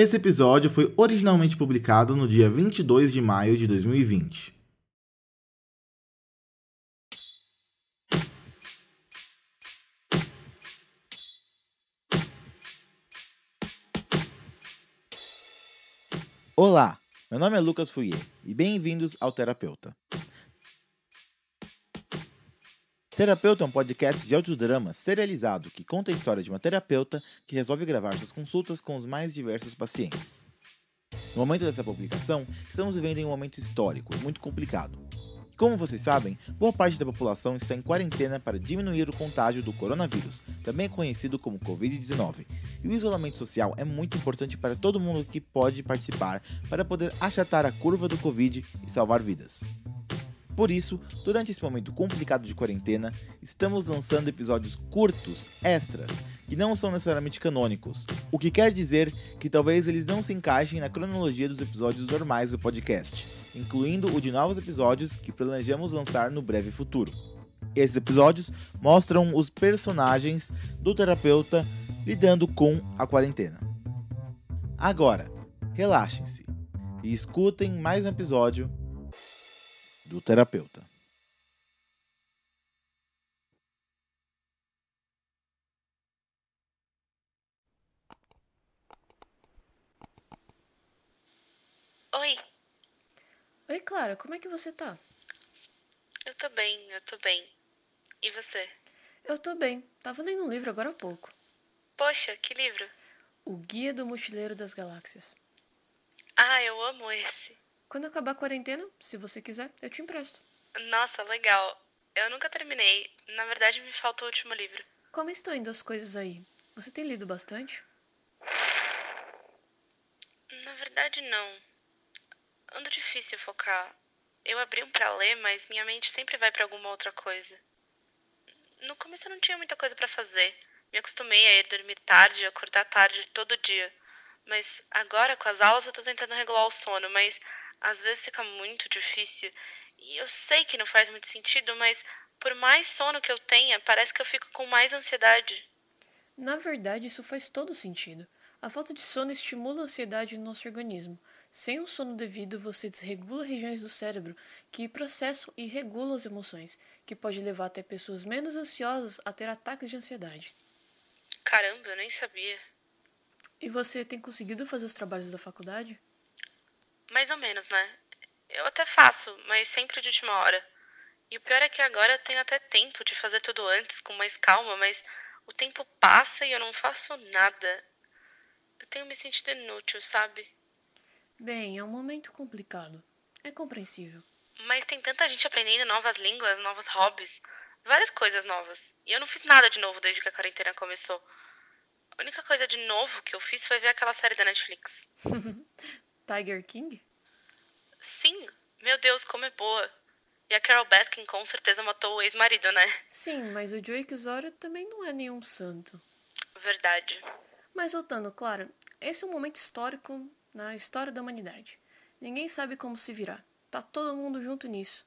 Esse episódio foi originalmente publicado no dia 22 de maio de 2020. Olá, meu nome é Lucas Fouier e bem-vindos ao Terapeuta. Terapeuta é um podcast de audiodrama serializado que conta a história de uma terapeuta que resolve gravar suas consultas com os mais diversos pacientes. No momento dessa publicação, estamos vivendo em um momento histórico e muito complicado. Como vocês sabem, boa parte da população está em quarentena para diminuir o contágio do coronavírus, também conhecido como Covid-19. E o isolamento social é muito importante para todo mundo que pode participar para poder achatar a curva do Covid e salvar vidas. Por isso, durante esse momento complicado de quarentena, estamos lançando episódios curtos, extras, que não são necessariamente canônicos, o que quer dizer que talvez eles não se encaixem na cronologia dos episódios normais do podcast, incluindo o de novos episódios que planejamos lançar no breve futuro. Esses episódios mostram os personagens do terapeuta lidando com a quarentena. Agora, relaxem-se e escutem mais um episódio do terapeuta. Oi, Oi, Clara, como é que você tá? eu tô bem, eu tô bem. E você? Eu tô bem. Tava lendo um livro agora há pouco. Poxa, que livro? O Guia do Mochileiro das Galáxias. Ah, eu amo esse. Quando acabar a quarentena, se você quiser, eu te empresto. Nossa, legal. Eu nunca terminei. Na verdade, me falta o último livro. Como estão indo as coisas aí? Você tem lido bastante? Na verdade, não. Ando difícil focar. Eu abri um pra ler, mas minha mente sempre vai pra alguma outra coisa. No começo eu não tinha muita coisa pra fazer. Me acostumei a ir dormir tarde e acordar tarde todo dia. Mas agora, com as aulas, eu tô tentando regular o sono, mas às vezes fica muito difícil. E eu sei que não faz muito sentido, mas por mais sono que eu tenha, parece que eu fico com mais ansiedade. Na verdade, isso faz todo sentido. A falta de sono estimula a ansiedade no nosso organismo. Sem o sono devido, você desregula regiões do cérebro que processam e regulam as emoções, que pode levar até pessoas menos ansiosas a ter ataques de ansiedade. Caramba, eu nem sabia. E você tem conseguido fazer os trabalhos da faculdade? Mais ou menos, né? Eu até faço, mas sempre de última hora. E o pior é que agora eu tenho até tempo de fazer tudo antes, com mais calma, mas o tempo passa e eu não faço nada. Eu tenho me sentido inútil, sabe? Bem, é um momento complicado. É compreensível. Mas tem tanta gente aprendendo novas línguas, novos hobbies, várias coisas novas. E eu não fiz nada de novo desde que a quarentena começou. A única coisa de novo que eu fiz foi ver aquela série da Netflix. Tiger King? Sim, meu Deus, como é boa. E a Carol Baskin com certeza matou o ex-marido, né? Sim, mas o Joey Exoria também não é nenhum santo. Verdade. Mas voltando, Clara, esse é um momento histórico na história da humanidade. Ninguém sabe como se virar. Tá todo mundo junto nisso.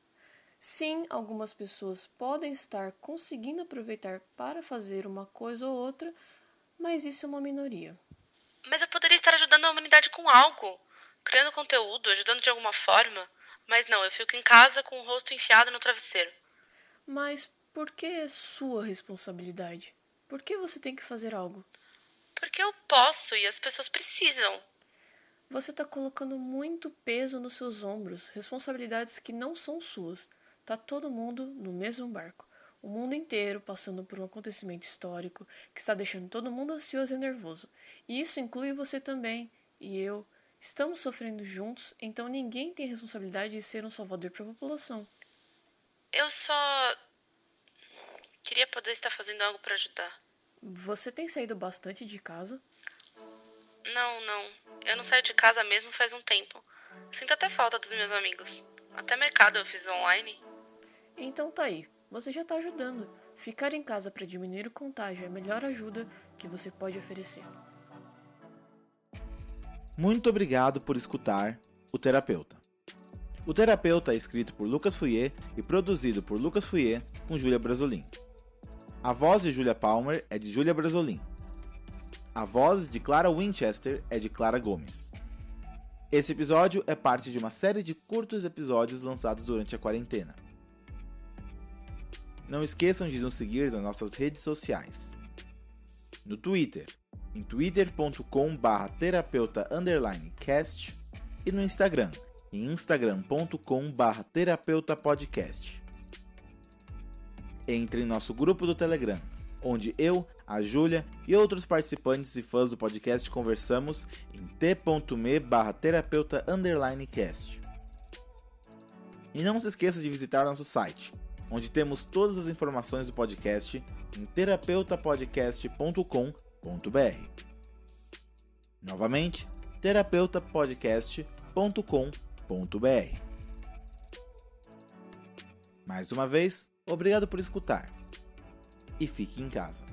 Sim, algumas pessoas podem estar conseguindo aproveitar para fazer uma coisa ou outra, mas isso é uma minoria. Mas eu poderia estar ajudando a humanidade com algo. Criando conteúdo, ajudando de alguma forma. Mas não, eu fico em casa com o rosto enfiado no travesseiro. Mas por que é sua responsabilidade? Por que você tem que fazer algo? Porque eu posso e as pessoas precisam. Você está colocando muito peso nos seus ombros, responsabilidades que não são suas. Tá todo mundo no mesmo barco. O mundo inteiro passando por um acontecimento histórico que está deixando todo mundo ansioso e nervoso. E isso inclui você também, e eu. Estamos sofrendo juntos, então ninguém tem a responsabilidade de ser um salvador para a população. Eu só. queria poder estar fazendo algo para ajudar. Você tem saído bastante de casa? Não, não. Eu não saio de casa mesmo faz um tempo. Sinto até falta dos meus amigos. Até mercado eu fiz online. Então tá aí, você já tá ajudando. Ficar em casa para diminuir o contágio é a melhor ajuda que você pode oferecer. Muito obrigado por escutar O Terapeuta. O Terapeuta é escrito por Lucas Fouier e produzido por Lucas Fouier com Júlia Brasolin. A voz de Julia Palmer é de Júlia Brasolin. A voz de Clara Winchester é de Clara Gomes. Esse episódio é parte de uma série de curtos episódios lançados durante a quarentena. Não esqueçam de nos seguir nas nossas redes sociais. No Twitter, em twitter.com terapeuta cast e no Instagram, em instagram.com terapeuta podcast. Entre em nosso grupo do Telegram, onde eu, a Júlia e outros participantes e fãs do podcast conversamos em t.me terapeuta cast. E não se esqueça de visitar nosso site onde temos todas as informações do podcast em terapeutapodcast.com.br. Novamente, terapeutapodcast.com.br. Mais uma vez, obrigado por escutar e fique em casa.